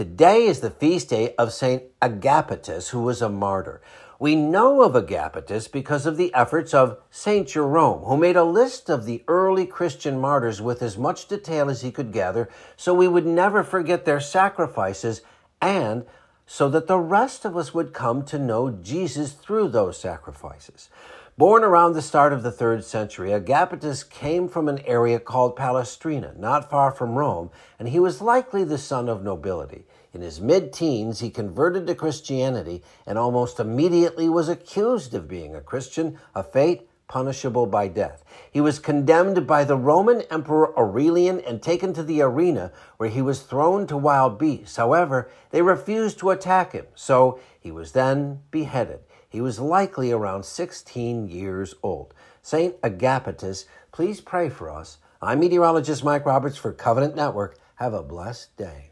Today is the feast day of Saint Agapitus, who was a martyr. We know of Agapitus because of the efforts of Saint Jerome, who made a list of the early Christian martyrs with as much detail as he could gather so we would never forget their sacrifices and so that the rest of us would come to know Jesus through those sacrifices. Born around the start of the third century, Agapitus came from an area called Palestrina, not far from Rome, and he was likely the son of nobility. In his mid teens, he converted to Christianity and almost immediately was accused of being a Christian, a fate punishable by death. He was condemned by the Roman Emperor Aurelian and taken to the arena where he was thrown to wild beasts. However, they refused to attack him, so he was then beheaded. He was likely around 16 years old. St. Agapitus, please pray for us. I'm meteorologist Mike Roberts for Covenant Network. Have a blessed day.